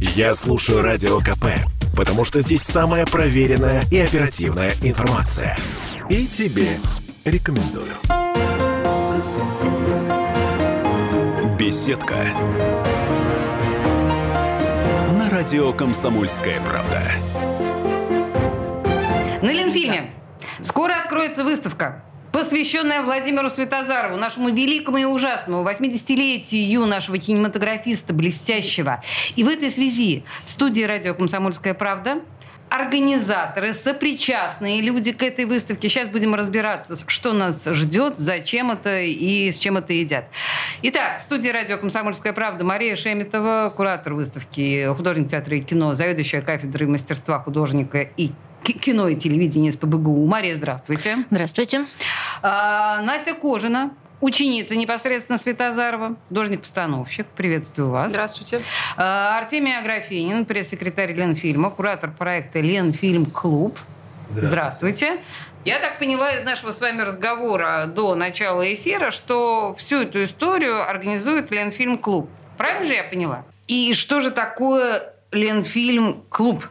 Я слушаю Радио КП, потому что здесь самая проверенная и оперативная информация. И тебе рекомендую. Беседка. На радио «Комсомольская правда». На Ленфильме скоро откроется выставка посвященная Владимиру Светозарову, нашему великому и ужасному 80-летию нашего кинематографиста блестящего. И в этой связи в студии радио «Комсомольская правда» организаторы, сопричастные люди к этой выставке. Сейчас будем разбираться, что нас ждет, зачем это и с чем это едят. Итак, в студии радио «Комсомольская правда» Мария Шеметова, куратор выставки, художник театра и кино, заведующая кафедрой мастерства художника и кино и телевидения СПБГУ. Мария, здравствуйте. Здравствуйте. А, Настя Кожина, ученица непосредственно Светозарова, художник-постановщик. Приветствую вас. Здравствуйте. А, Артемий Аграфенин, пресс-секретарь Ленфильма, куратор проекта Ленфильм Клуб. Здравствуйте. Здравствуйте. Я так поняла из нашего с вами разговора до начала эфира, что всю эту историю организует Ленфильм Клуб. Правильно же я поняла? И что же такое Ленфильм Клуб?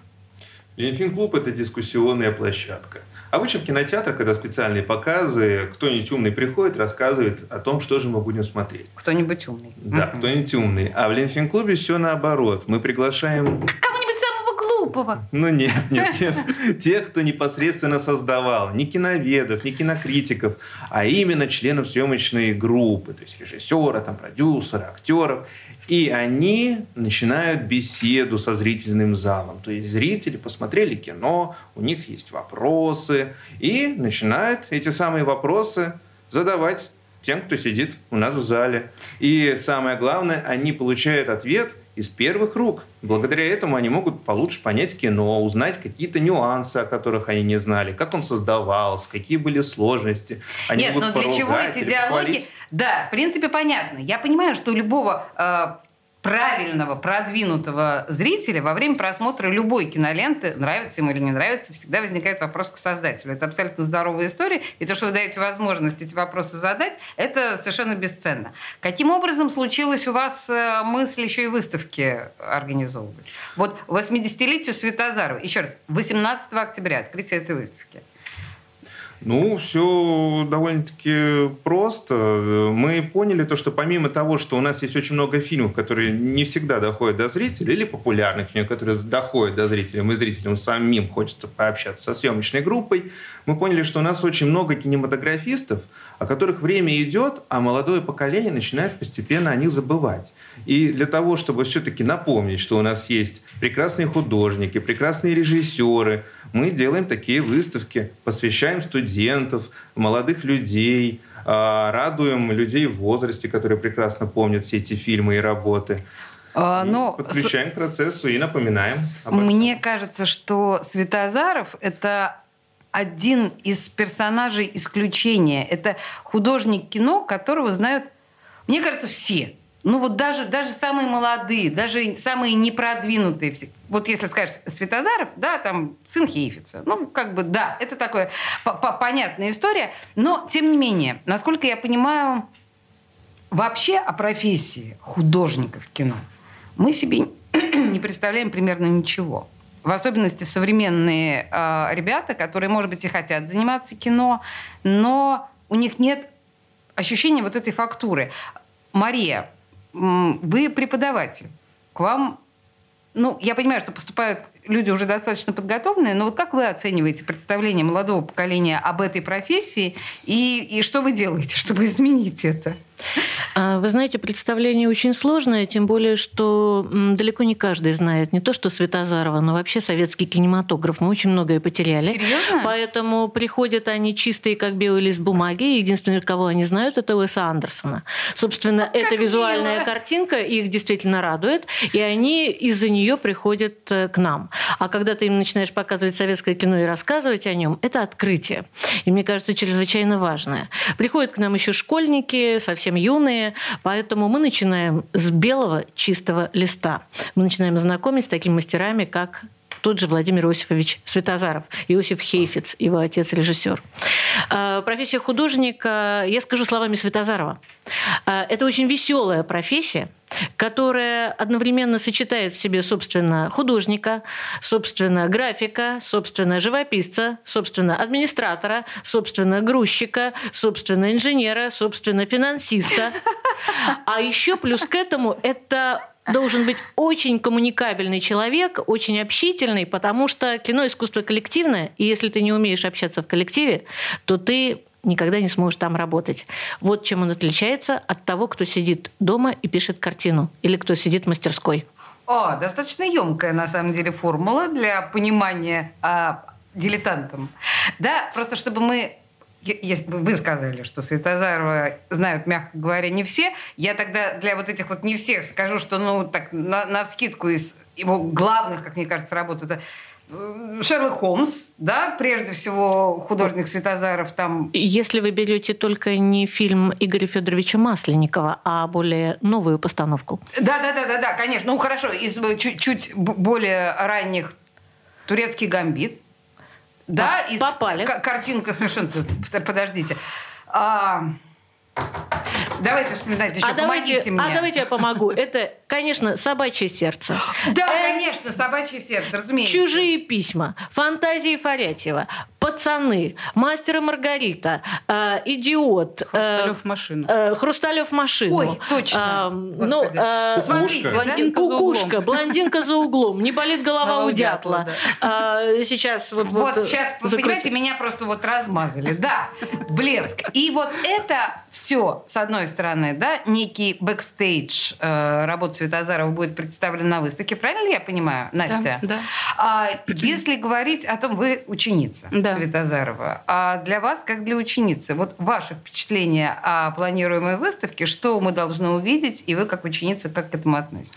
Ленфильм-клуб – это дискуссионная площадка. Обычно в кинотеатрах, когда специальные показы, кто-нибудь умный приходит, рассказывает о том, что же мы будем смотреть. Кто-нибудь умный. Да, угу. кто-нибудь умный. А в Ленфильм-клубе все наоборот. Мы приглашаем... Кого-нибудь самого глупого. Ну нет, нет, нет. Тех, кто непосредственно создавал. Не киноведов, не кинокритиков, а именно членов съемочной группы. То есть режиссера, там, продюсера, актеров. И они начинают беседу со зрительным залом. То есть зрители посмотрели кино, у них есть вопросы, и начинают эти самые вопросы задавать тем, кто сидит у нас в зале. И самое главное, они получают ответ из первых рук. Благодаря этому они могут получше понять кино, узнать какие-то нюансы, о которых они не знали, как он создавался, какие были сложности. Они Нет, но для чего эти диалоги? Похвалить. Да, в принципе, понятно. Я понимаю, что у любого э, правильного, продвинутого зрителя во время просмотра любой киноленты, нравится ему или не нравится, всегда возникает вопрос к создателю. Это абсолютно здоровая история, и то, что вы даете возможность эти вопросы задать, это совершенно бесценно. Каким образом случилось у вас э, мысль еще и выставки организовывать? Вот 80-летию Светозарова, еще раз, 18 октября открытие этой выставки. Ну, все довольно-таки просто. Мы поняли то, что помимо того, что у нас есть очень много фильмов, которые не всегда доходят до зрителей, или популярных фильмов, которые доходят до зрителей, мы зрителям самим хочется пообщаться со съемочной группой, мы поняли, что у нас очень много кинематографистов, о которых время идет, а молодое поколение начинает постепенно о них забывать. И для того, чтобы все-таки напомнить, что у нас есть прекрасные художники, прекрасные режиссеры, мы делаем такие выставки, посвящаем студентов, молодых людей, а, радуем людей в возрасте, которые прекрасно помнят все эти фильмы и работы. А, ну, подключаем с... к процессу и напоминаем. Мне кажется, что Светозаров – это один из персонажей исключения. Это художник кино, которого знают, мне кажется, все. Ну вот даже, даже самые молодые, даже самые непродвинутые, вот если скажешь Светозаров, да, там сын Хейфица, ну как бы да, это такая понятная история, но тем не менее, насколько я понимаю, вообще о профессии художников кино мы себе не представляем примерно ничего. В особенности современные э, ребята, которые, может быть, и хотят заниматься кино, но у них нет ощущения вот этой фактуры. Мария, вы преподаватель. К вам, ну, я понимаю, что поступают люди уже достаточно подготовленные, но вот как вы оцениваете представление молодого поколения об этой профессии и, и что вы делаете, чтобы изменить это? А, вы знаете, представление очень сложное, тем более, что далеко не каждый знает не то, что Светозарова, но вообще советский кинематограф. Мы очень многое потеряли. Серьезно? Поэтому приходят они чистые, как белый лист бумаги. Единственное, кого они знают, это Уэса Андерсона. Собственно, вот эта визуальная мило. картинка их действительно радует, и они из-за нее приходят э, к нам. А когда ты им начинаешь показывать советское кино и рассказывать о нем, это открытие. И мне кажется, чрезвычайно важное. Приходят к нам еще школьники, совсем совсем юные, поэтому мы начинаем с белого чистого листа. Мы начинаем знакомить с такими мастерами, как тот же Владимир Иосифович Светозаров, Иосиф Хейфиц, его отец-режиссер. Э, профессия художника, я скажу словами Светозарова, э, это очень веселая профессия, которая одновременно сочетает в себе, собственно, художника, собственно, графика, собственно, живописца, собственно, администратора, собственно, грузчика, собственно, инженера, собственно, финансиста. А еще плюс к этому это должен быть очень коммуникабельный человек, очень общительный, потому что кино искусство коллективное, и если ты не умеешь общаться в коллективе, то ты никогда не сможешь там работать. Вот чем он отличается от того, кто сидит дома и пишет картину, или кто сидит в мастерской. О, достаточно емкая, на самом деле, формула для понимания а, дилетантам. Да, просто чтобы мы вы сказали, что Светозарова знают, мягко говоря, не все, я тогда для вот этих вот не всех скажу, что, ну, так, на, на скидку из его главных, как мне кажется, работ, это Шерлок Холмс, да, прежде всего художник Светозаров там. Если вы берете только не фильм Игоря Федоровича Масленникова, а более новую постановку. Да, да, да, да, да, конечно. Ну хорошо, из чуть-чуть более ранних турецкий гамбит, да, и попали. Картинка совершенно... Подождите. А, давайте вспоминать еще, а помогите давайте, мне. А давайте я помогу. Это, конечно, собачье сердце. Да, э, конечно, собачье сердце, разумеется. Чужие письма, фантазии Фарятьева, пацаны, мастер и Маргарита, э, идиот. Хрусталев э, машина. Э, Хрусталев машину. Ой, точно. Э, ну, э, Смотрите, блондинка да? Кукушка, блондинка за углом, не болит голова у дятла. Э, сейчас вот вот. Сейчас, понимаете, меня просто вот размазали. Да, блеск. И вот это все, с одной стороны, да, некий бэкстейдж э, работы Светозарова будет представлен на выставке. Правильно ли я понимаю, Настя? Да. да. А, если говорить о том, вы ученица да. Светозарова, а для вас, как для ученицы, вот ваше впечатление о планируемой выставке, что мы должны увидеть, и вы, как ученица, как к этому относитесь?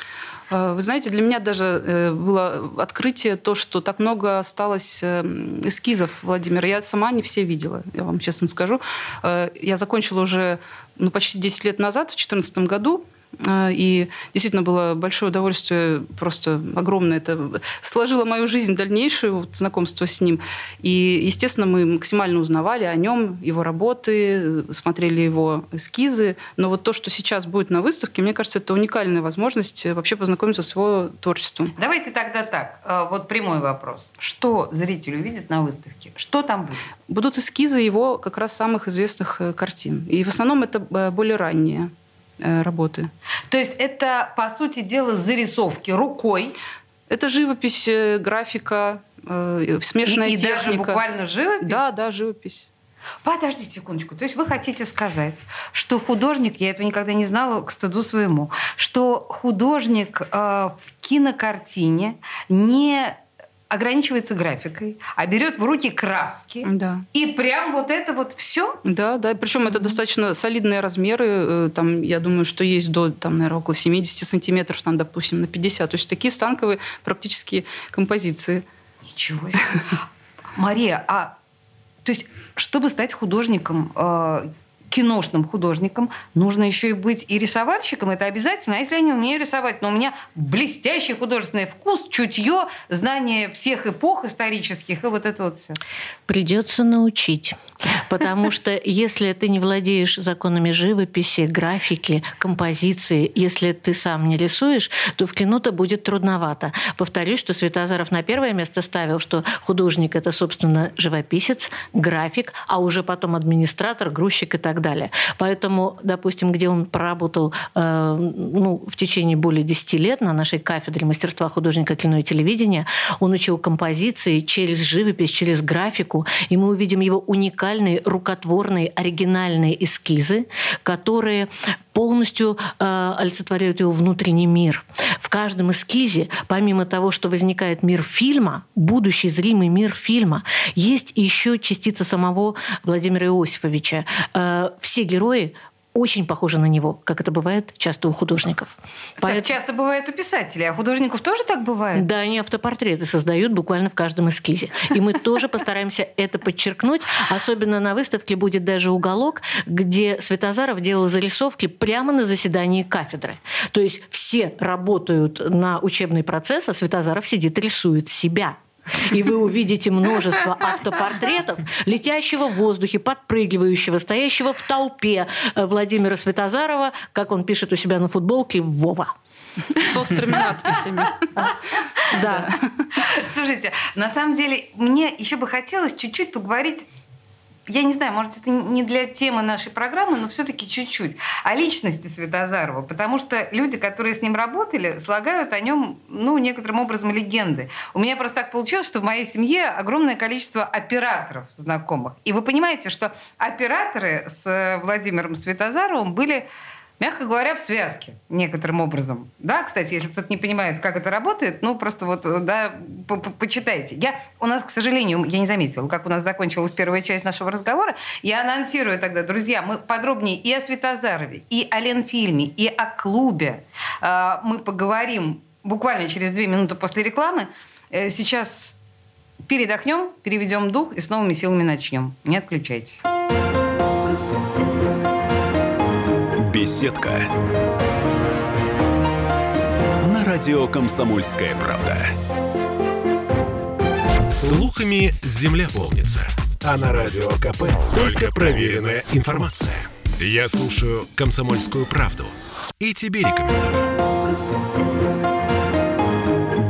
Э, вы знаете, для меня даже э, было открытие то, что так много осталось э, эскизов Владимира. Я сама не все видела, я вам честно скажу. Я закончила уже ну, почти 10 лет назад, в 2014 году, и действительно было большое удовольствие, просто огромное. Это сложило мою жизнь дальнейшую, вот, знакомство с ним. И, естественно, мы максимально узнавали о нем, его работы, смотрели его эскизы. Но вот то, что сейчас будет на выставке, мне кажется, это уникальная возможность вообще познакомиться с его творчеством. Давайте тогда так. А, вот прямой вопрос. Что зритель увидит на выставке? Что там будет? Будут эскизы его как раз самых известных э, картин. И в основном это э, более ранние. Э, работы. То есть это, по сути дела, зарисовки рукой? Это живопись, э, графика, э, смешанная и, техника. И даже буквально живопись? Да, да, живопись. Подождите секундочку. То есть вы хотите сказать, что художник, я этого никогда не знала, к стыду своему, что художник э, в кинокартине не ограничивается графикой, а берет в руки краски. Да. И прям вот это вот все? Да, да. Причем это достаточно солидные размеры. Э, там, я думаю, что есть до, там, наверное, около 70 сантиметров, там, допустим, на 50. То есть такие станковые практически композиции. Ничего себе. Мария, а то есть, чтобы стать художником, э, киношным художником, нужно еще и быть и рисовальщиком, это обязательно. А если я не умею рисовать, но у меня блестящий художественный вкус, чутье, знание всех эпох исторических, и вот это вот все. Придется научить. Потому что если ты не владеешь законами живописи, графики, композиции, если ты сам не рисуешь, то в кино-то будет трудновато. Повторюсь, что Светозаров на первое место ставил, что художник – это, собственно, живописец, график, а уже потом администратор, грузчик и так далее. Поэтому, допустим, где он проработал э, ну, в течение более 10 лет на нашей кафедре мастерства художника кино и телевидения, он учил композиции через живопись, через графику, и мы увидим его уникальные, рукотворные, оригинальные эскизы, которые полностью э, олицетворяют его внутренний мир. Каждом эскизе, помимо того, что возникает мир фильма, будущий зримый мир фильма, есть еще частица самого Владимира Иосифовича. Э, все герои очень похожи на него, как это бывает часто у художников. Так Поэт... часто бывает у писателей, а художников тоже так бывает? Да, они автопортреты создают буквально в каждом эскизе. И мы тоже постараемся это подчеркнуть. Особенно на выставке будет даже уголок, где Светозаров делал зарисовки прямо на заседании кафедры. То есть все работают на учебный процесс, а Светозаров сидит и рисует себя. И вы увидите множество автопортретов летящего в воздухе, подпрыгивающего, стоящего в толпе э, Владимира Светозарова, как он пишет у себя на футболке, Вова. С острыми надписями. Да. Слушайте, на самом деле, мне еще бы хотелось чуть-чуть поговорить я не знаю, может, это не для темы нашей программы, но все-таки чуть-чуть, о личности Светозарова, потому что люди, которые с ним работали, слагают о нем, ну, некоторым образом легенды. У меня просто так получилось, что в моей семье огромное количество операторов знакомых. И вы понимаете, что операторы с Владимиром Светозаровым были мягко говоря, в связке некоторым образом. Да, кстати, если кто-то не понимает, как это работает, ну, просто вот, да, по -по почитайте. Я, у нас, к сожалению, я не заметила, как у нас закончилась первая часть нашего разговора. Я анонсирую тогда, друзья, мы подробнее и о Светозарове, и о Ленфильме, и о клубе. Э, мы поговорим буквально через две минуты после рекламы. Э, сейчас передохнем, переведем дух и с новыми силами начнем. Не отключайтесь. Беседка. На радио Комсомольская правда. Слухами земля полнится. А на радио КП только проверенная информация. Я слушаю Комсомольскую правду. И тебе рекомендую.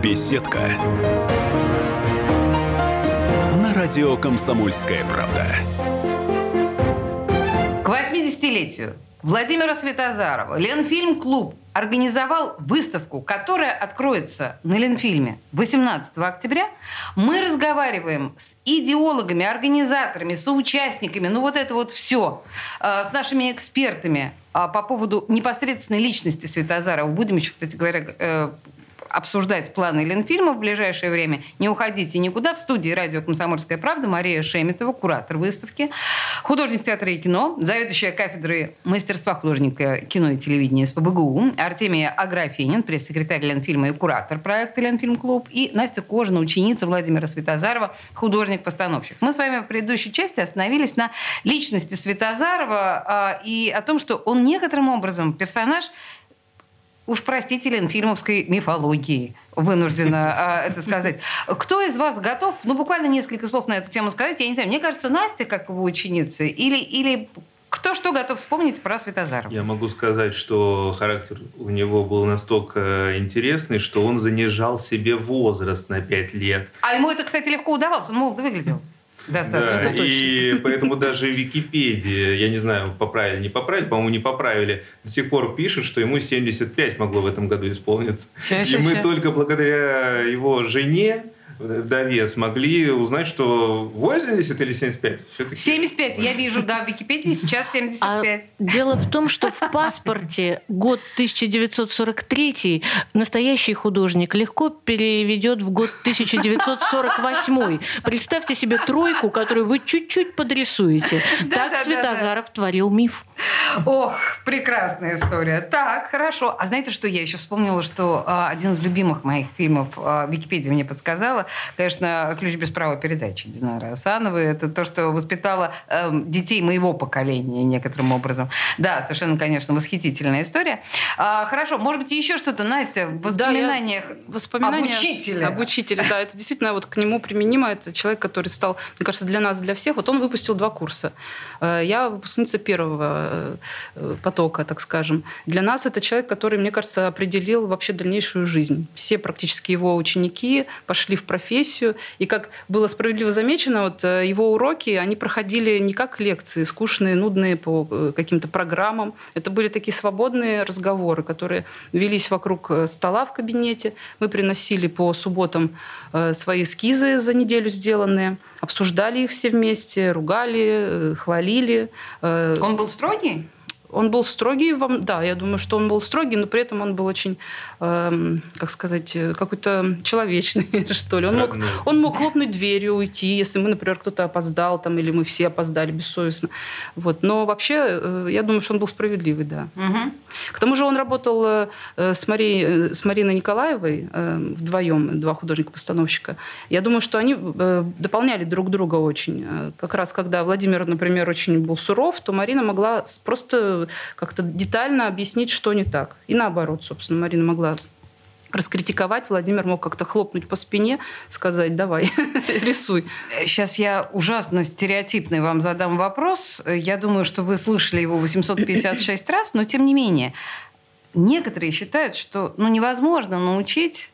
Беседка. На радио Комсомольская правда. К 80-летию Владимира Светозарова Ленфильм-клуб организовал выставку, которая откроется на Ленфильме 18 октября. Мы разговариваем с идеологами, организаторами, соучастниками, ну вот это вот все, э, с нашими экспертами э, по поводу непосредственной личности Светозарова. Будем еще, кстати говоря, э, обсуждать планы Ленфильма в ближайшее время. Не уходите никуда. В студии радио «Комсомольская правда» Мария Шеметова, куратор выставки, художник театра и кино, заведующая кафедры мастерства художника кино и телевидения СПБГУ, Артемия Аграфенин, пресс-секретарь Ленфильма и куратор проекта Ленфильм-клуб, и Настя Кожина, ученица Владимира Светозарова, художник-постановщик. Мы с вами в предыдущей части остановились на личности Светозарова э, и о том, что он некоторым образом персонаж уж простите, ленфильмовской мифологии, вынуждена э, это сказать. Кто из вас готов, ну, буквально несколько слов на эту тему сказать? Я не знаю, мне кажется, Настя, как его ученица, или, или кто что готов вспомнить про Светозарова? Я могу сказать, что характер у него был настолько интересный, что он занижал себе возраст на пять лет. А ему это, кстати, легко удавалось. Он молодо выглядел. Достаточно да, точно. И поэтому даже Википедия, я не знаю, поправили, не поправили, по-моему, не поправили, до сих пор пишут, что ему 75 могло в этом году исполниться. Ща, ща, и мы ща. только благодаря его жене, Даве смогли узнать, что 80 или 75? Все-таки... 75, я вижу, да, в Википедии сейчас 75. А дело в том, что в паспорте год 1943 настоящий художник легко переведет в год 1948. Представьте себе тройку, которую вы чуть-чуть подрисуете. Так Светозаров творил миф. Ох, прекрасная история. Так, хорошо. А знаете, что я еще вспомнила, что а, один из любимых моих фильмов а, Википедия мне подсказала, конечно, «Ключ без права передачи» Динара Асановой. Это то, что воспитало э, детей моего поколения некоторым образом. Да, совершенно, конечно, восхитительная история. А, хорошо, может быть, еще что-то, Настя, в воспоминаниях да, воспоминания об учителе. Об учителе, да. Это действительно вот к нему применимо. Это человек, который стал, мне кажется, для нас, для всех. Вот он выпустил два курса. Э, я выпускница первого э, потока, так скажем. Для нас это человек, который, мне кажется, определил вообще дальнейшую жизнь. Все практически его ученики пошли в профессию. И как было справедливо замечено, вот э, его уроки, они проходили не как лекции, скучные, нудные по э, каким-то программам. Это были такие свободные разговоры, которые велись вокруг стола в кабинете. Мы приносили по субботам свои эскизы за неделю сделанные, обсуждали их все вместе, ругали, хвалили. Он был строгий? Он был строгий, да, я думаю, что он был строгий, но при этом он был очень, э, как сказать, какой-то человечный, что ли. Он мог, он мог хлопнуть дверью, уйти, если мы, например, кто-то опоздал, там, или мы все опоздали бессовестно. Вот. Но вообще, э, я думаю, что он был справедливый, да. Угу. К тому же он работал э, с, Марией, э, с Мариной Николаевой э, вдвоем, два художника-постановщика. Я думаю, что они э, дополняли друг друга очень. Э, как раз когда Владимир, например, очень был суров, то Марина могла просто как-то детально объяснить, что не так. И наоборот, собственно, Марина могла раскритиковать, Владимир мог как-то хлопнуть по спине, сказать, давай, рисуй. Сейчас я ужасно стереотипный вам задам вопрос. Я думаю, что вы слышали его 856 раз, но тем не менее. Некоторые считают, что ну, невозможно научить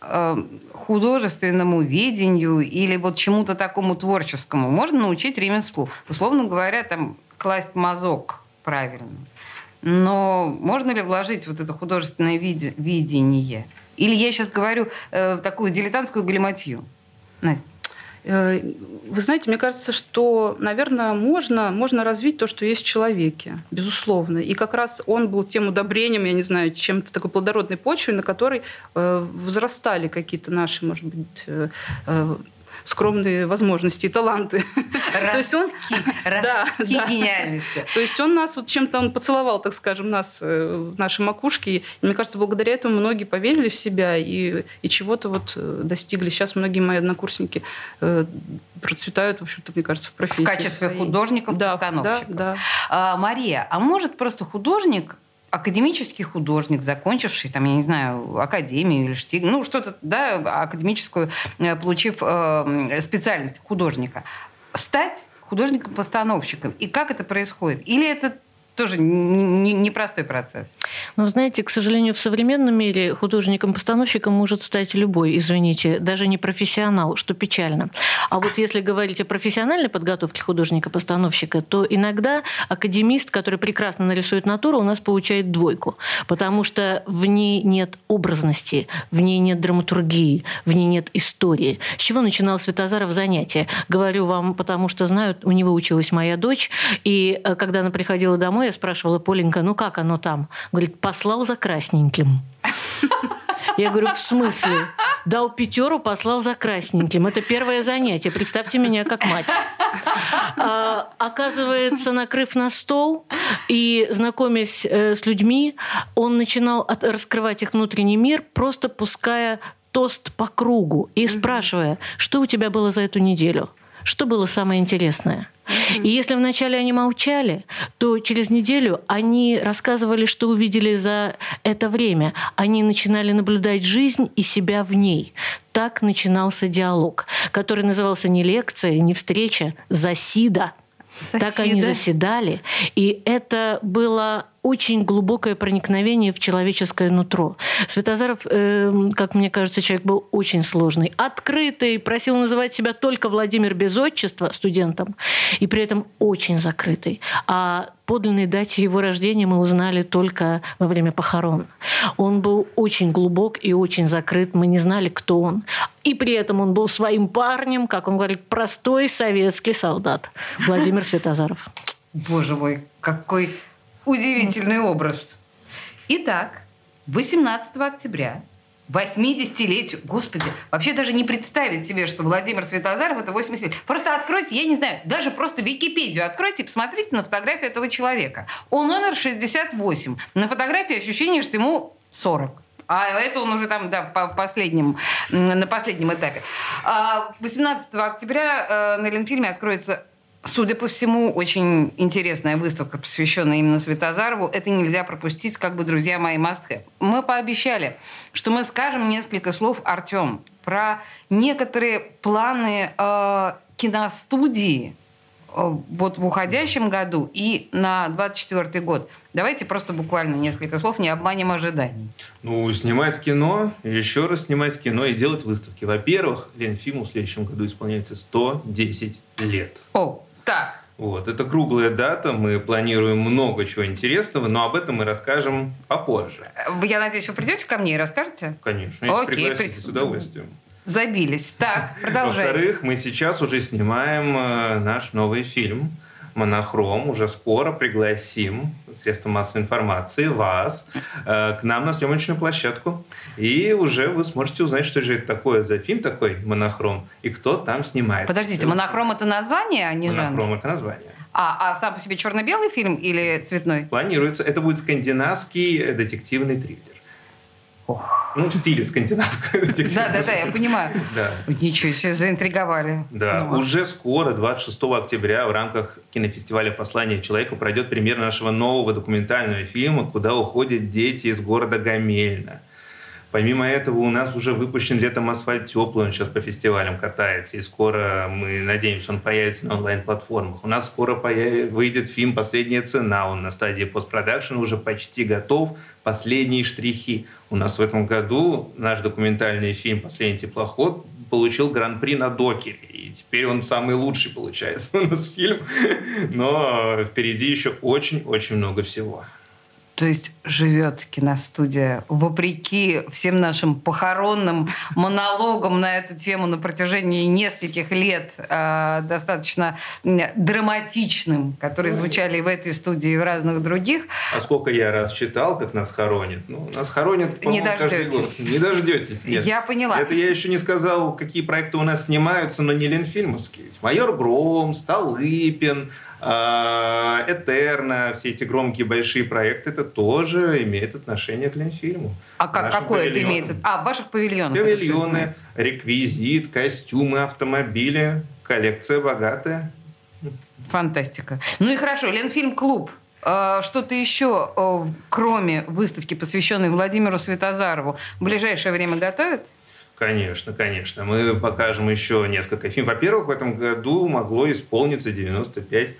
э, художественному видению или вот чему-то такому творческому. Можно научить ремеслу. Условно говоря, там класть мазок правильно. Но можно ли вложить вот это художественное виде, видение? Или я сейчас говорю э, такую дилетантскую галиматью? Настя. Э, вы знаете, мне кажется, что, наверное, можно, можно развить то, что есть в человеке, безусловно. И как раз он был тем удобрением, я не знаю, чем-то такой плодородной почвой, на которой э, возрастали какие-то наши, может быть, э, скромные возможности и таланты. Ростки, То есть он да, да. гениальности. То есть он нас вот чем-то он поцеловал, так скажем, нас э, в нашей макушке. И мне кажется, благодаря этому многие поверили в себя и, и чего-то вот э, достигли. Сейчас многие мои однокурсники э, процветают, в общем-то, мне кажется, в профессии. В качестве своей. художников, да, постановщиков. Да, да. А, Мария, а может просто художник академический художник, закончивший, там, я не знаю, академию или штиль, ну, что-то, да, академическую, э, получив э, специальность художника, стать художником-постановщиком. И как это происходит? Или это тоже непростой не, не процесс. Но, знаете, к сожалению, в современном мире художником-постановщиком может стать любой, извините, даже не профессионал, что печально. А вот если говорить о профессиональной подготовке художника-постановщика, то иногда академист, который прекрасно нарисует натуру, у нас получает двойку, потому что в ней нет образности, в ней нет драматургии, в ней нет истории. С чего начинал Светозаров занятия? Говорю вам, потому что знаю, у него училась моя дочь, и э, когда она приходила домой, я спрашивала, Поленька, ну как оно там? Говорит, послал за красненьким. Я говорю, в смысле? Дал пятеру, послал за красненьким. Это первое занятие. Представьте меня как мать. А, оказывается, накрыв на стол и знакомясь э, с людьми, он начинал от, раскрывать их внутренний мир, просто пуская тост по кругу и спрашивая, что у тебя было за эту неделю, что было самое интересное. И если вначале они молчали, то через неделю они рассказывали, что увидели за это время. Они начинали наблюдать жизнь и себя в ней. Так начинался диалог, который назывался не лекция, не встреча, засида. Заседа. Так они заседали. И это было очень глубокое проникновение в человеческое нутро. Светозаров, э, как мне кажется, человек был очень сложный, открытый, просил называть себя только Владимир без отчества студентом, и при этом очень закрытый. А подлинной дате его рождения мы узнали только во время похорон. Он был очень глубок и очень закрыт, мы не знали, кто он. И при этом он был своим парнем, как он говорит, простой советский солдат. Владимир Светозаров. Боже мой, какой Удивительный образ. Итак, 18 октября 80-летию. Господи, вообще даже не представить себе, что Владимир Светозаров это 80 лет. Просто откройте, я не знаю, даже просто Википедию откройте и посмотрите на фотографию этого человека. Он номер 68. На фотографии ощущение, что ему 40. А это он уже там, да, по последним, на последнем этапе. 18 а, октября э, на Ленфильме откроется Судя по всему, очень интересная выставка, посвященная именно Светозарову. Это нельзя пропустить, как бы, друзья мои, have. Мы пообещали, что мы скажем несколько слов, Артем, про некоторые планы э, киностудии э, вот в уходящем году и на 24 год. Давайте просто буквально несколько слов, не обманем ожиданий. Ну, снимать кино, еще раз снимать кино и делать выставки. Во-первых, Ленфиму в следующем году исполняется 110 лет. О, так. Вот, это круглая дата, мы планируем много чего интересного, но об этом мы расскажем попозже. Я надеюсь, вы придете ко мне и расскажете? Конечно, если Окей, при... с удовольствием. Забились. Так, продолжайте. Во-вторых, мы сейчас уже снимаем э, наш новый фильм Монохром уже скоро пригласим средства массовой информации, вас, э, к нам на съемочную площадку. И уже вы сможете узнать, что же это такое за фильм такой «Монохром» и кто там снимает. Подождите, «Монохром» — это название, а не жанр? «Монохром» — это название. А, а сам по себе черно-белый фильм или цветной? Планируется. Это будет скандинавский детективный триллер. Ох. Ну, в стиле скандинавского детектива. Да, да, да, я понимаю. Да. Ничего себе, заинтриговали. Да, ну, уже скоро, 26 октября, в рамках кинофестиваля «Послание человеку» пройдет премьер нашего нового документального фильма «Куда уходят дети из города Гамельна». Помимо этого, у нас уже выпущен летом асфальт теплый, он сейчас по фестивалям катается, и скоро, мы надеемся, он появится на онлайн-платформах. У нас скоро появ... выйдет фильм «Последняя цена», он на стадии постпродакшн уже почти готов, последние штрихи. У нас в этом году наш документальный фильм «Последний теплоход» получил гран-при на докере. И теперь он самый лучший получается у нас фильм. Но впереди еще очень-очень много всего. То есть живет киностудия вопреки всем нашим похоронным монологам на эту тему на протяжении нескольких лет, э, достаточно драматичным, которые звучали и в этой студии, и в разных других. А сколько я раз читал, как нас хоронят? Ну, нас хоронят, Не дождетесь. Не дождетесь. Нет. Я поняла. Это я еще не сказал, какие проекты у нас снимаются, но не Ленфильмовские. «Майор Гром», «Столыпин», а, Этерна, все эти громкие большие проекты, это тоже имеет отношение к Ленфильму. А как, какое это имеет? А, в ваших павильонах Павильоны, реквизит, костюмы, автомобили, коллекция богатая. Фантастика. Ну и хорошо, Ленфильм-клуб. А, что-то еще, кроме выставки, посвященной Владимиру Светозарову, в ближайшее время готовят? Конечно, конечно. Мы покажем еще несколько фильмов. Во-первых, в этом году могло исполниться 95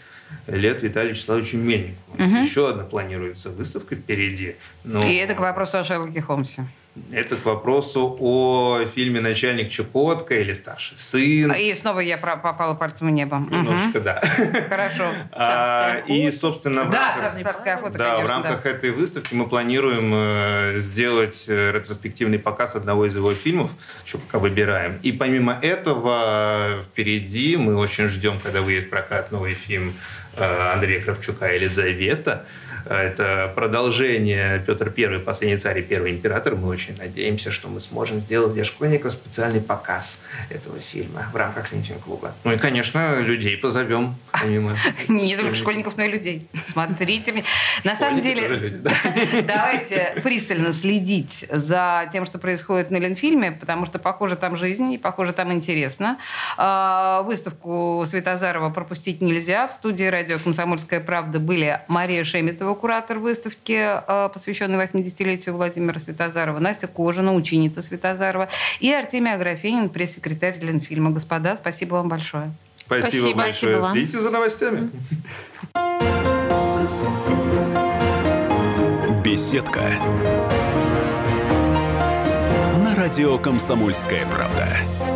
лет Виталию Вячеславовичу Мельнику. Угу. еще одна планируется выставка впереди. Но... И это к вопросу о Шерлоке Холмсе. Это к вопросу о фильме «Начальник Чукотка» или «Старший сын». И снова я попала пальцем в небо. Немножечко, угу. да. Хорошо. А, и, собственно, в да, рамках, царская охота, да, конечно, в рамках да. этой выставки мы планируем э, сделать э, ретроспективный показ одного из его фильмов, еще пока выбираем. И помимо этого, впереди мы очень ждем, когда выйдет прокат новый фильм э, Андрея Кравчука «Елизавета», это продолжение Петр I, последний царь и первый император. Мы очень надеемся, что мы сможем сделать для школьников специальный показ этого фильма в рамках Линчин-клуба. Ну и, конечно, людей позовем. Помимо... Не только школьников, но и людей. Смотрите. На самом деле, давайте пристально следить за тем, что происходит на Ленфильме, потому что, похоже, там жизнь, и, похоже, там интересно. А, выставку Светозарова пропустить нельзя. В студии радио «Комсомольская правда» были Мария Шеметова, Мальцева, куратор выставки, э, посвященной 80-летию Владимира Светозарова, Настя Кожина, ученица Светозарова, и Артемий Аграфенин, пресс-секретарь Ленфильма. Господа, спасибо вам большое. Спасибо, спасибо большое. Спасибо Следите за новостями. Беседка. На радио «Комсомольская правда».